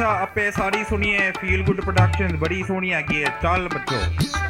अच्छा आपे सारी सुनिए फील गुड प्रोडक्शन बड़ी सोहनी हैगी है चल बच्चो।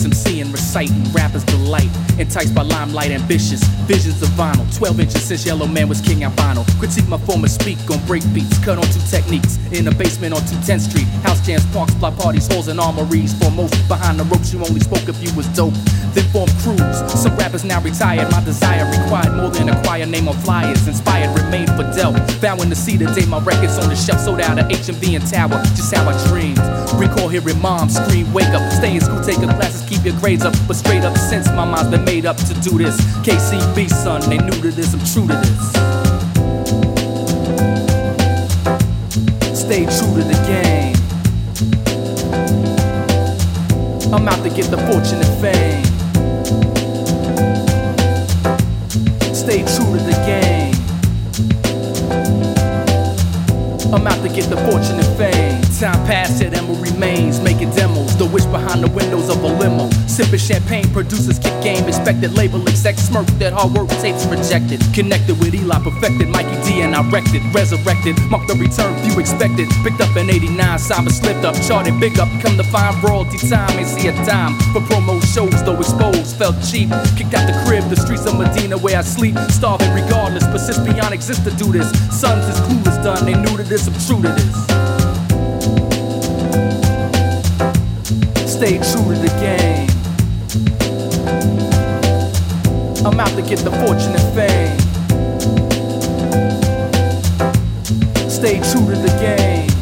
Nights, MCing, reciting, rappers delight. Enticed by limelight, ambitious, vinyl. 12 inches since Yellowman was king albino. Critique my former speak on break beats, cut on two techniques. In a basement on 210th Street. House jams, parks, block parties, halls, and armories. Foremost behind the ropes, you only spoke if you was dope. Then formed crews. Some rappers now retired. My desire required more than a choir name on flyers. Inspired, remained for Delp. Vowing to see the day my records on the shelf sold out of HMV and Tower. Just how I dreamed. Recall hearing mom scream, wake up, stay in school, taking classes, keep your grades up. But straight up, since my mind's been made up to do this. KCB, son, they new to this, I'm true to this. Stay true to the game. I'm out to get the fortune and fame. Stay true to the game. I'm out to get the fortune and fame. Time passed, yet Emma remains, making demos. The wish behind the windows of a limo. Sipping champagne, producers kick game. Expected label exec smirk that hard work tapes rejected. Connected with Eli, perfected Mikey D, and I wrecked it. Resurrected, marked the return few expected. Picked up in 89, Simon slipped up, charted big up. Come to find royalty time, ain't see a dime. For promo shows, though exposed, felt cheap. Kicked out the crib, the streets of Medina where I sleep. Starving regardless, persist beyond exist to do this. Sons is clueless done, they new to this, I'm true to this. Stay true to the game. I'm out to get the fortune and fame. Stay true to the game.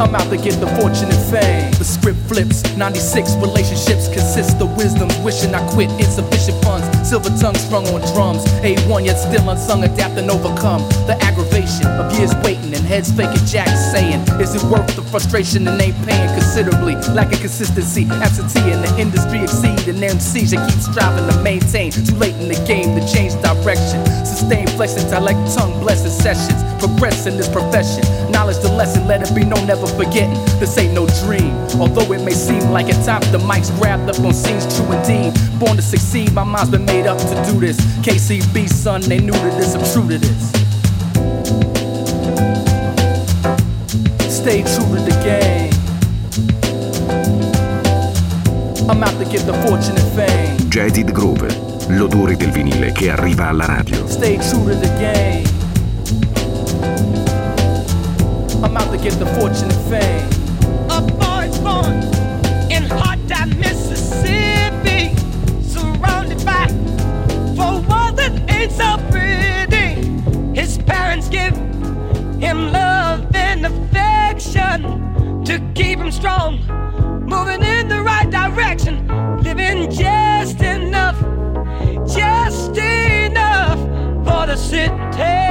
I'm out to get the fortune and fame. The script flips. 96 relationships consist of wisdoms. Wishing I quit. Insufficient funds. Silver tongue strung on drums. A1 yet still unsung. Adapt and overcome the aggravation of years waiting and heads faking. Jack saying, Is it worth the frustration and ain't paying considerably? Lacking consistency. Absentee in the industry exceed. And MCs that keep striving to maintain. Too late in the game to change direction. Sustain flex intellect, tongue blessed sessions. Progress in this profession. Knowledge the lesson, let it be known, never forgetting. This ain't no dream. Although it may seem like at times the mic's grabbed up on scenes, true indeed. Born to succeed, my mind's been made up to do this. KCB, son, they new to this, I'm true to this. Stay true to the game. I'm out to get the fortune and fame. Jaded Groove, l'odore del vinile che arriva alla radio. Stay true to the game. I'm out to get the fortune and fame. A boy's born in Hardtown, Mississippi, surrounded by four walls that ain't so pretty. His parents give him love and affection to keep him strong, moving in the right direction, living just enough, just enough for the city.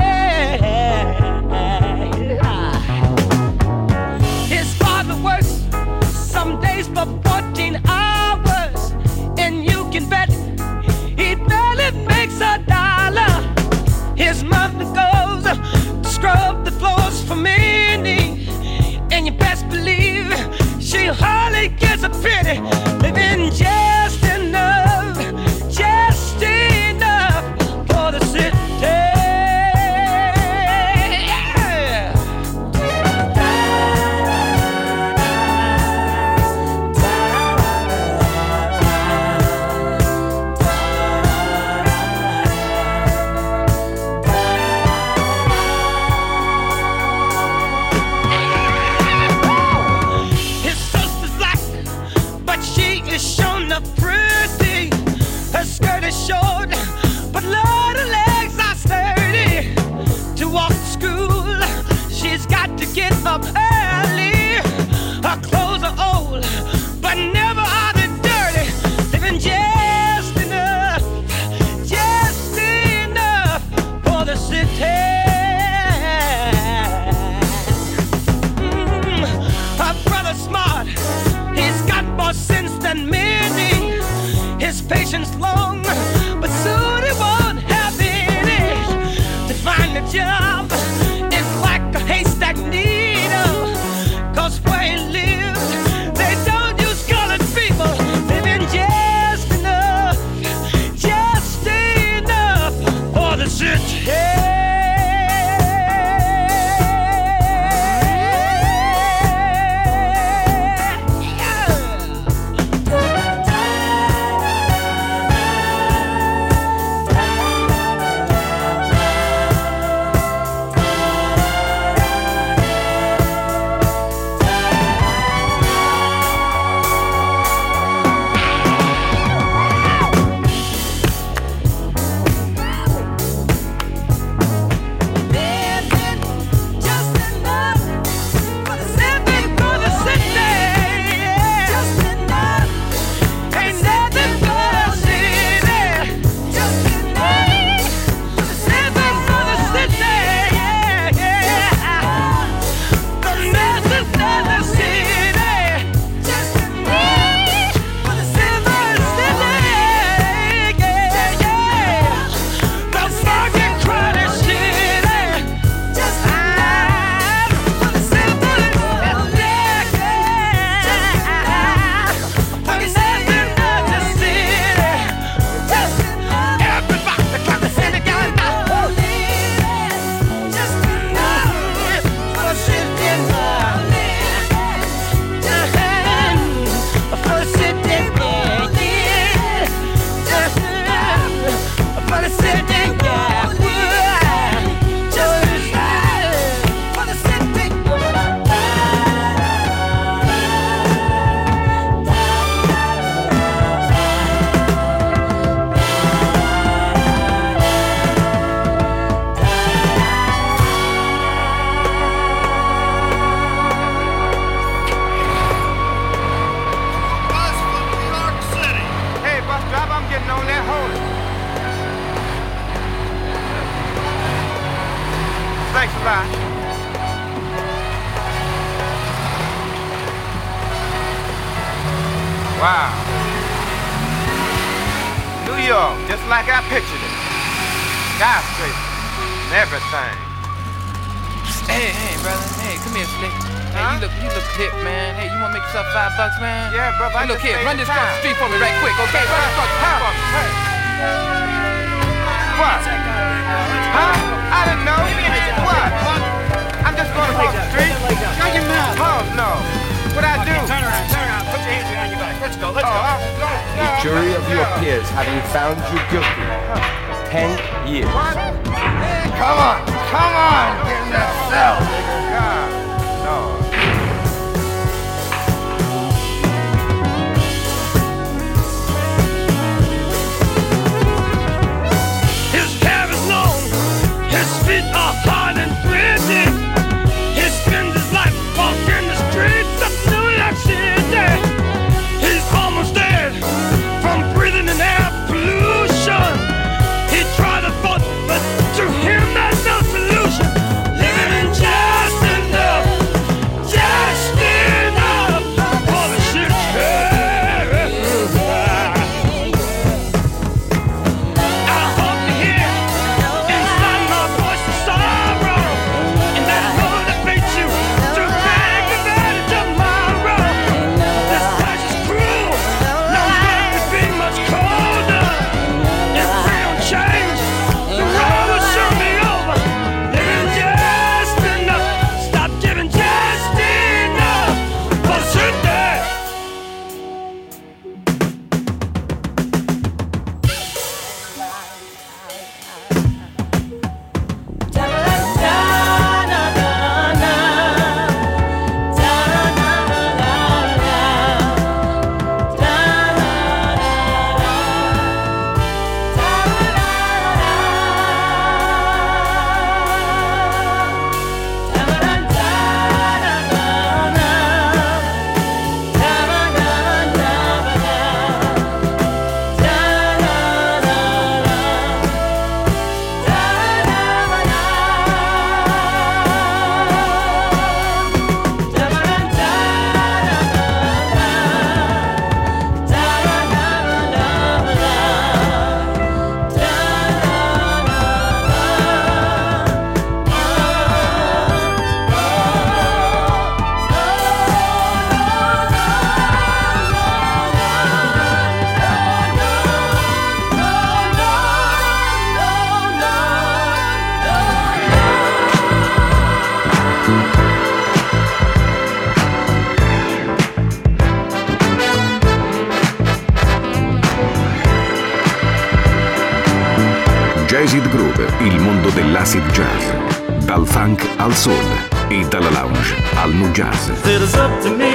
Hey brother. Hey, come here, slick. Hey, huh? you look, you look hip, man. Hey, you wanna make yourself five bucks, man? Yeah, bro. Hey, I look here, run this across street for me right quick, okay? Run this across the power. Hey. What? Huh? I don't know. What? I'm just gonna cross the street. Shut your mouth. Oh no. What I do? Turn around. Turn around. Put your hands behind your back. Let's go. Let's oh, go. The jury of your peers, having found you guilty. 10 years. Come on, come on, get in that cell, no. His cab is long, his feet are high. Johnson. It is up to me.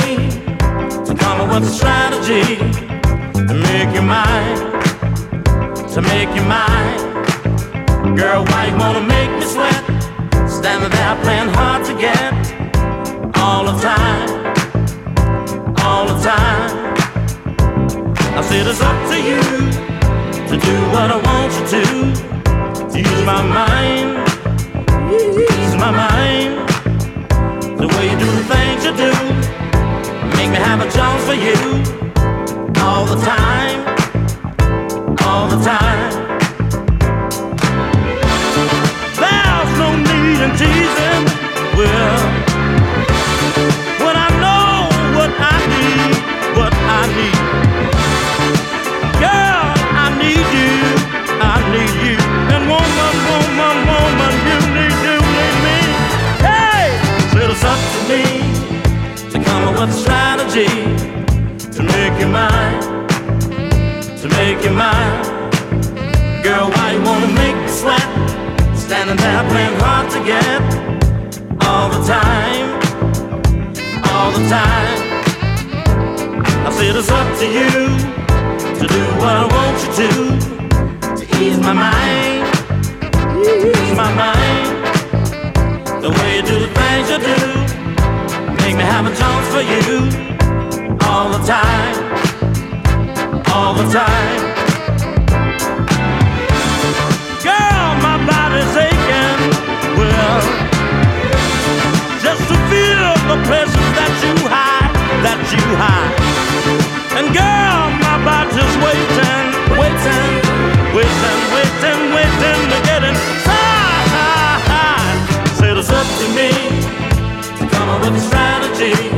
easy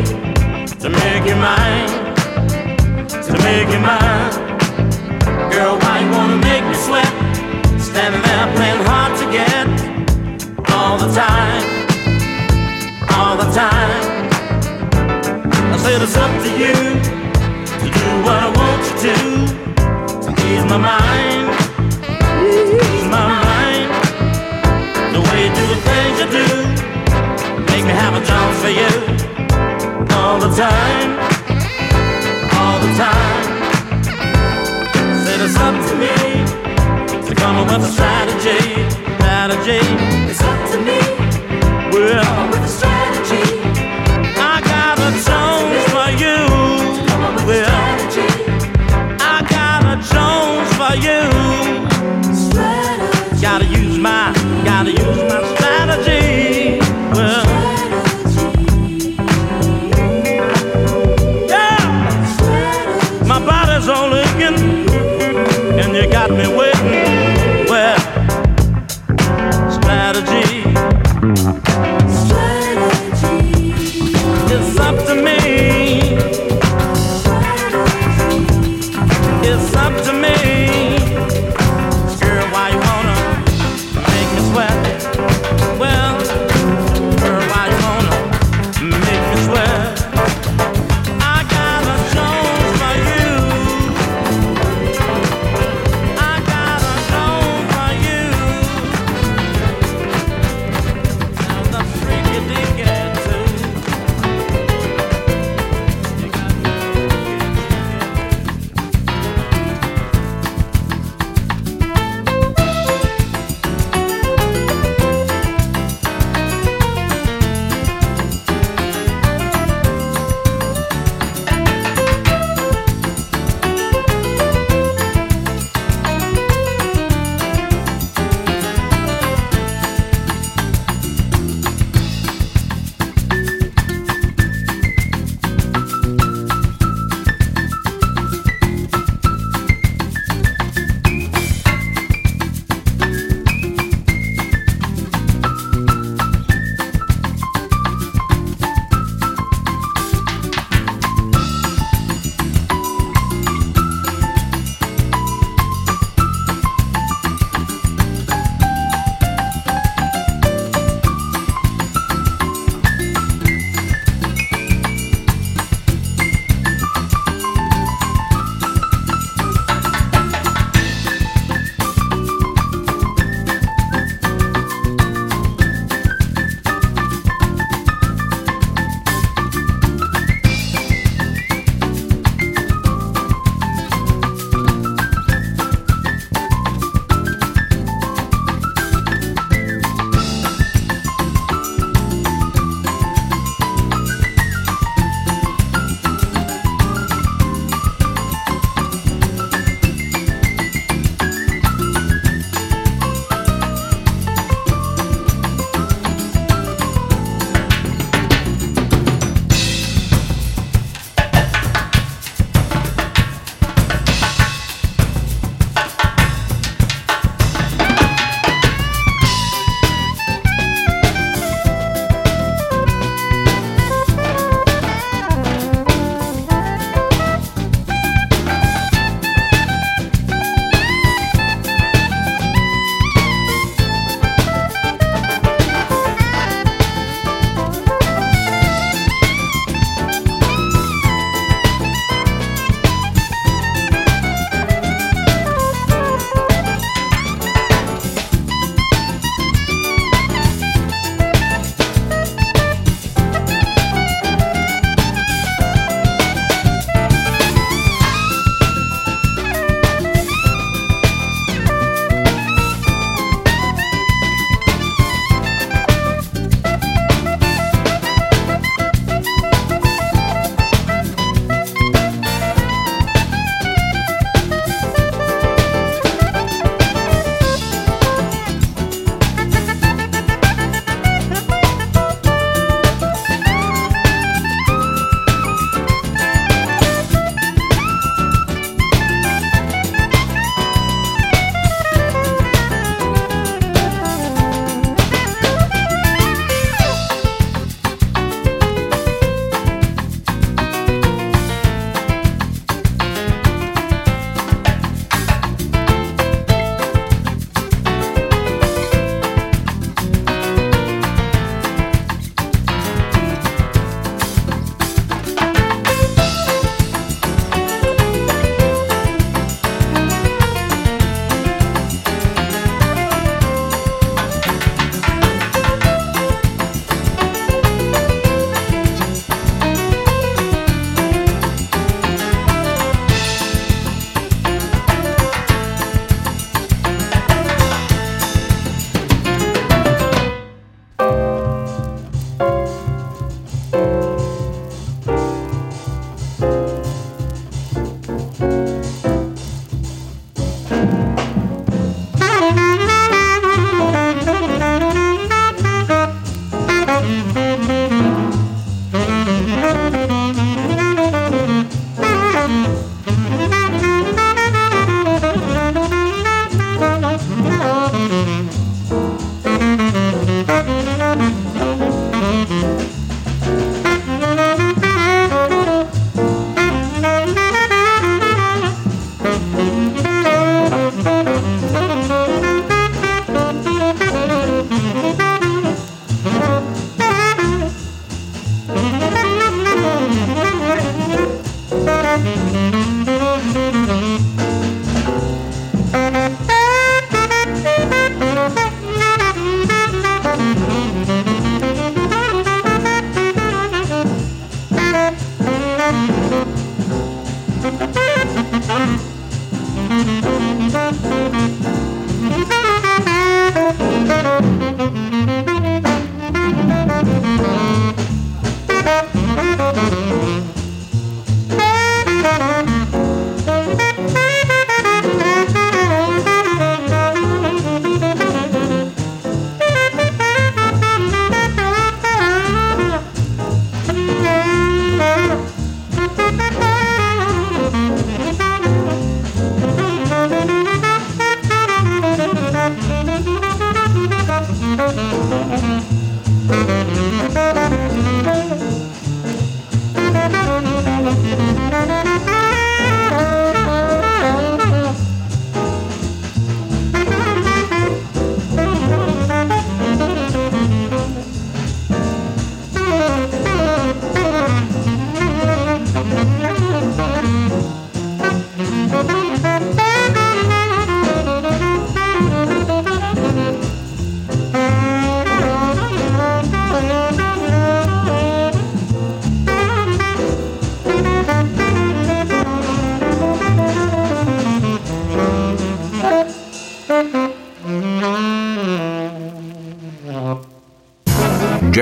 to make you mine, to make you mine. Girl, why you wanna make me sweat? Standing there playing hard to get all the time, all the time. I said it's up to you to do what I want you to to ease my mind, ease my mind. The way you do the things you do make me have a chance for you all the time, all the time. Said it's up to me to come up with a strategy, strategy. It's up to me. Well, with a strategy.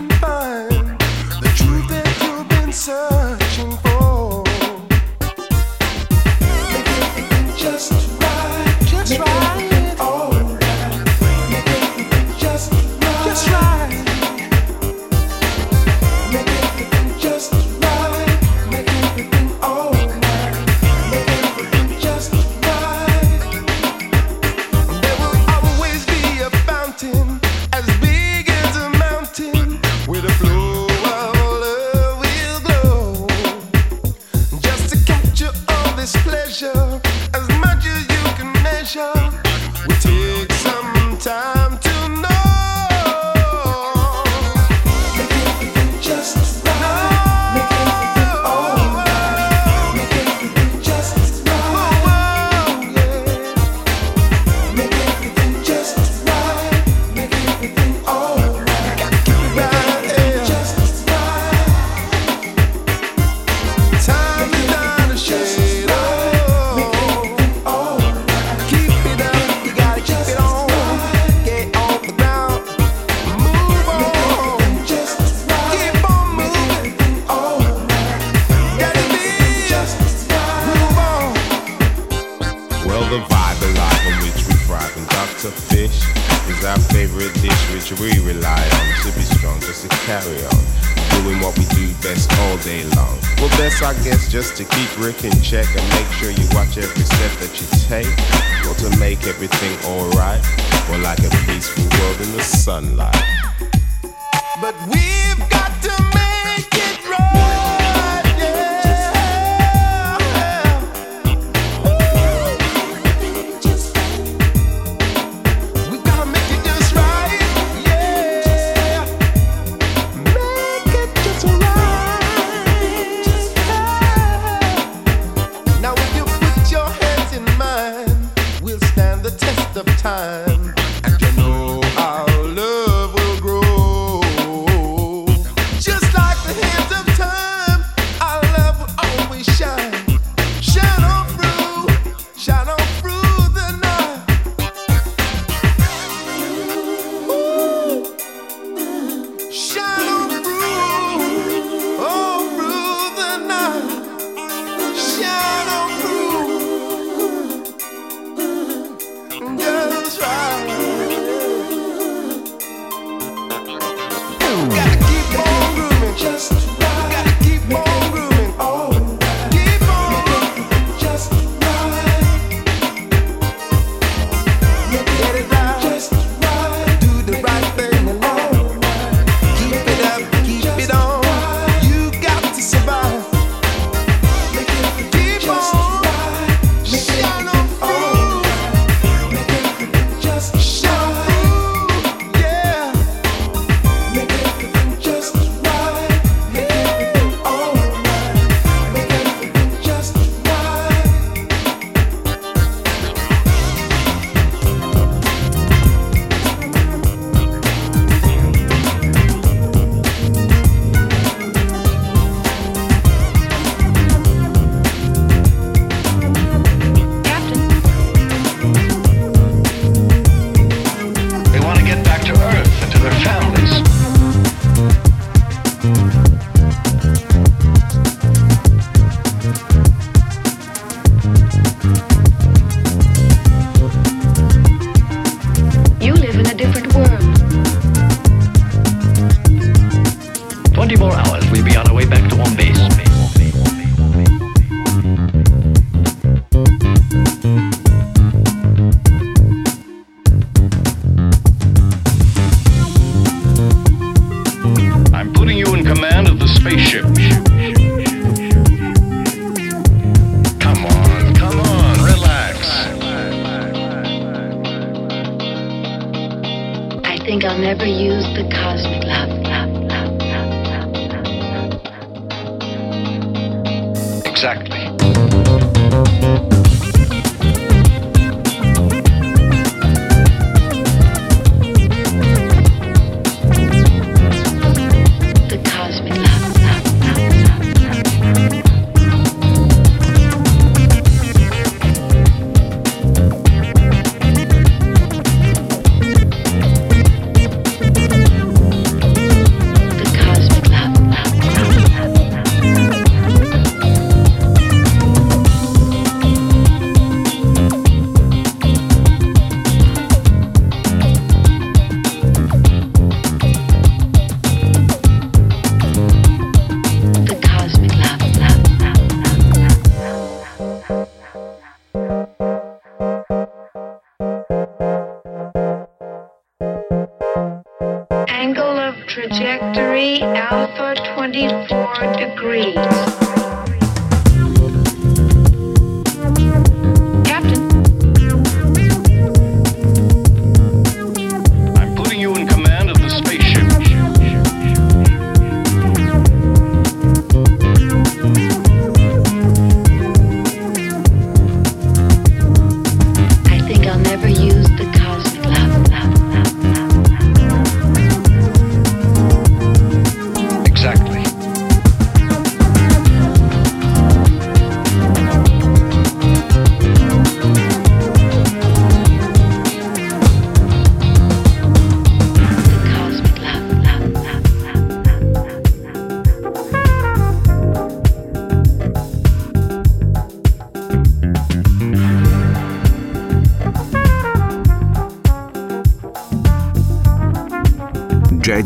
can find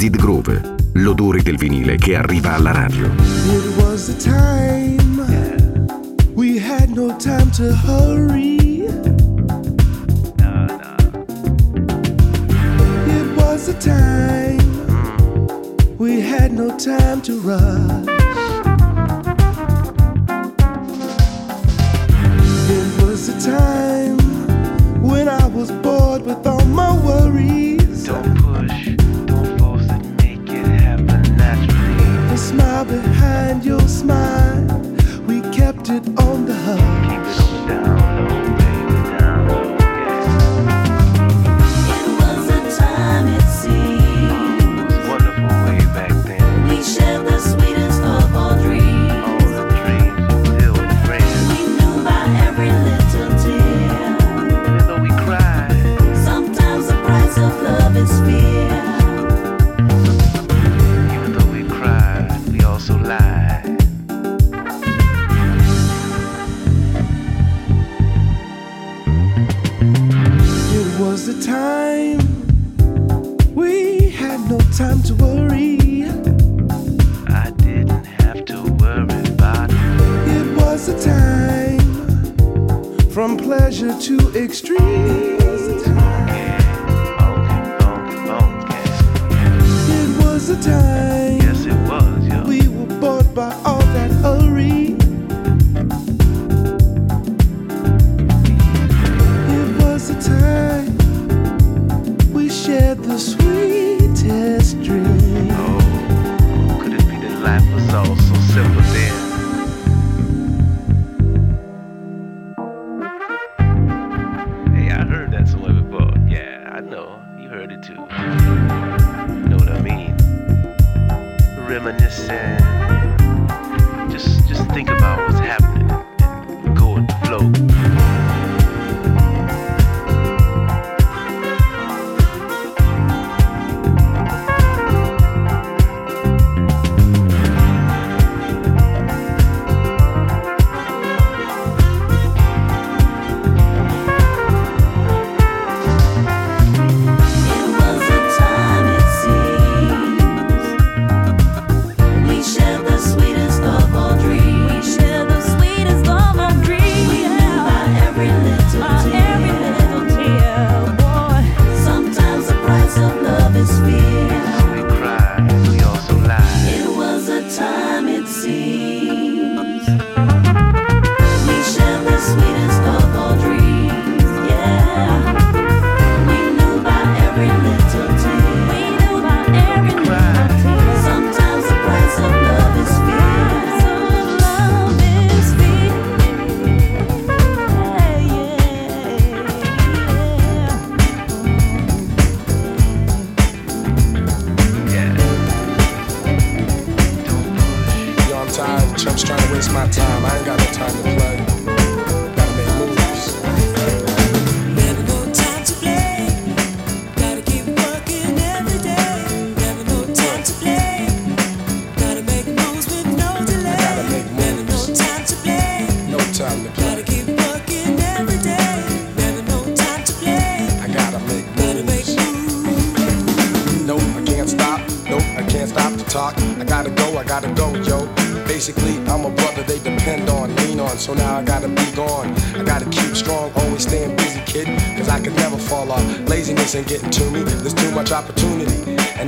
Acid Groove, l'odore del vinile che arriva alla radio. It was the time. We had no time to hurry. No, no. It was the time. We had no time to rush.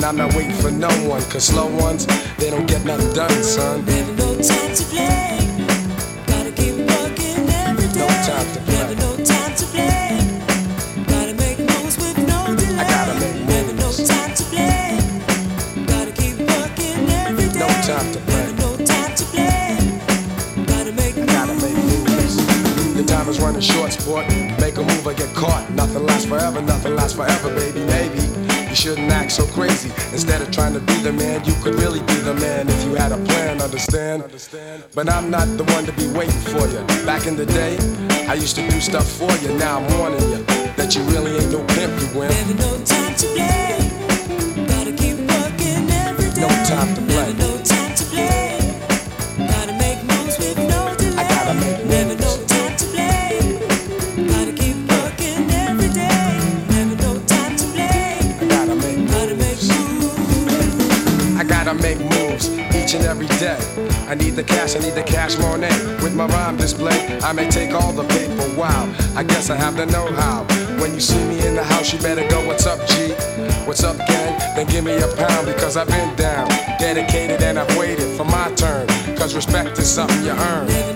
I'm not waiting for no one, cause slow ones, they don't get nothing done, son. Baby, no time to play. Gotta keep working every day. No no time to play. Gotta make moves with no delay. I no time to play. Gotta keep working every day. No time to play. Baby, no time to play. Gotta make moves. The time is running short, sport. Make a move or get caught. Nothing lasts forever, nothing lasts forever, baby. Hey shouldn't act so crazy. Instead of trying to be the man, you could really be the man if you had a plan, understand? But I'm not the one to be waiting for you. Back in the day, I used to do stuff for you. Now I'm warning you that you really ain't no pimp, you win. Never no time to play. Gotta keep working every day. No time to play. I may take all the paper, wow. I guess I have the know how. When you see me in the house, you better go, What's up, G? What's up, gang? Then give me a pound because I've been down, dedicated, and I've waited for my turn. Cause respect is something you earn.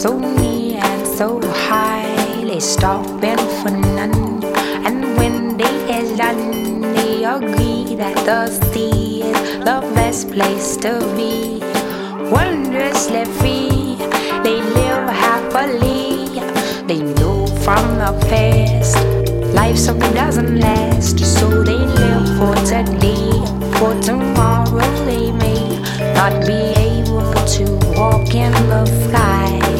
So near and so high. They stopping for none. And when they is done, they agree that the sea is the best place to be. Wondrously free, they live happily. They know from the past, life so doesn't last. So they live for today, for tomorrow they may not be able to walk in the skies.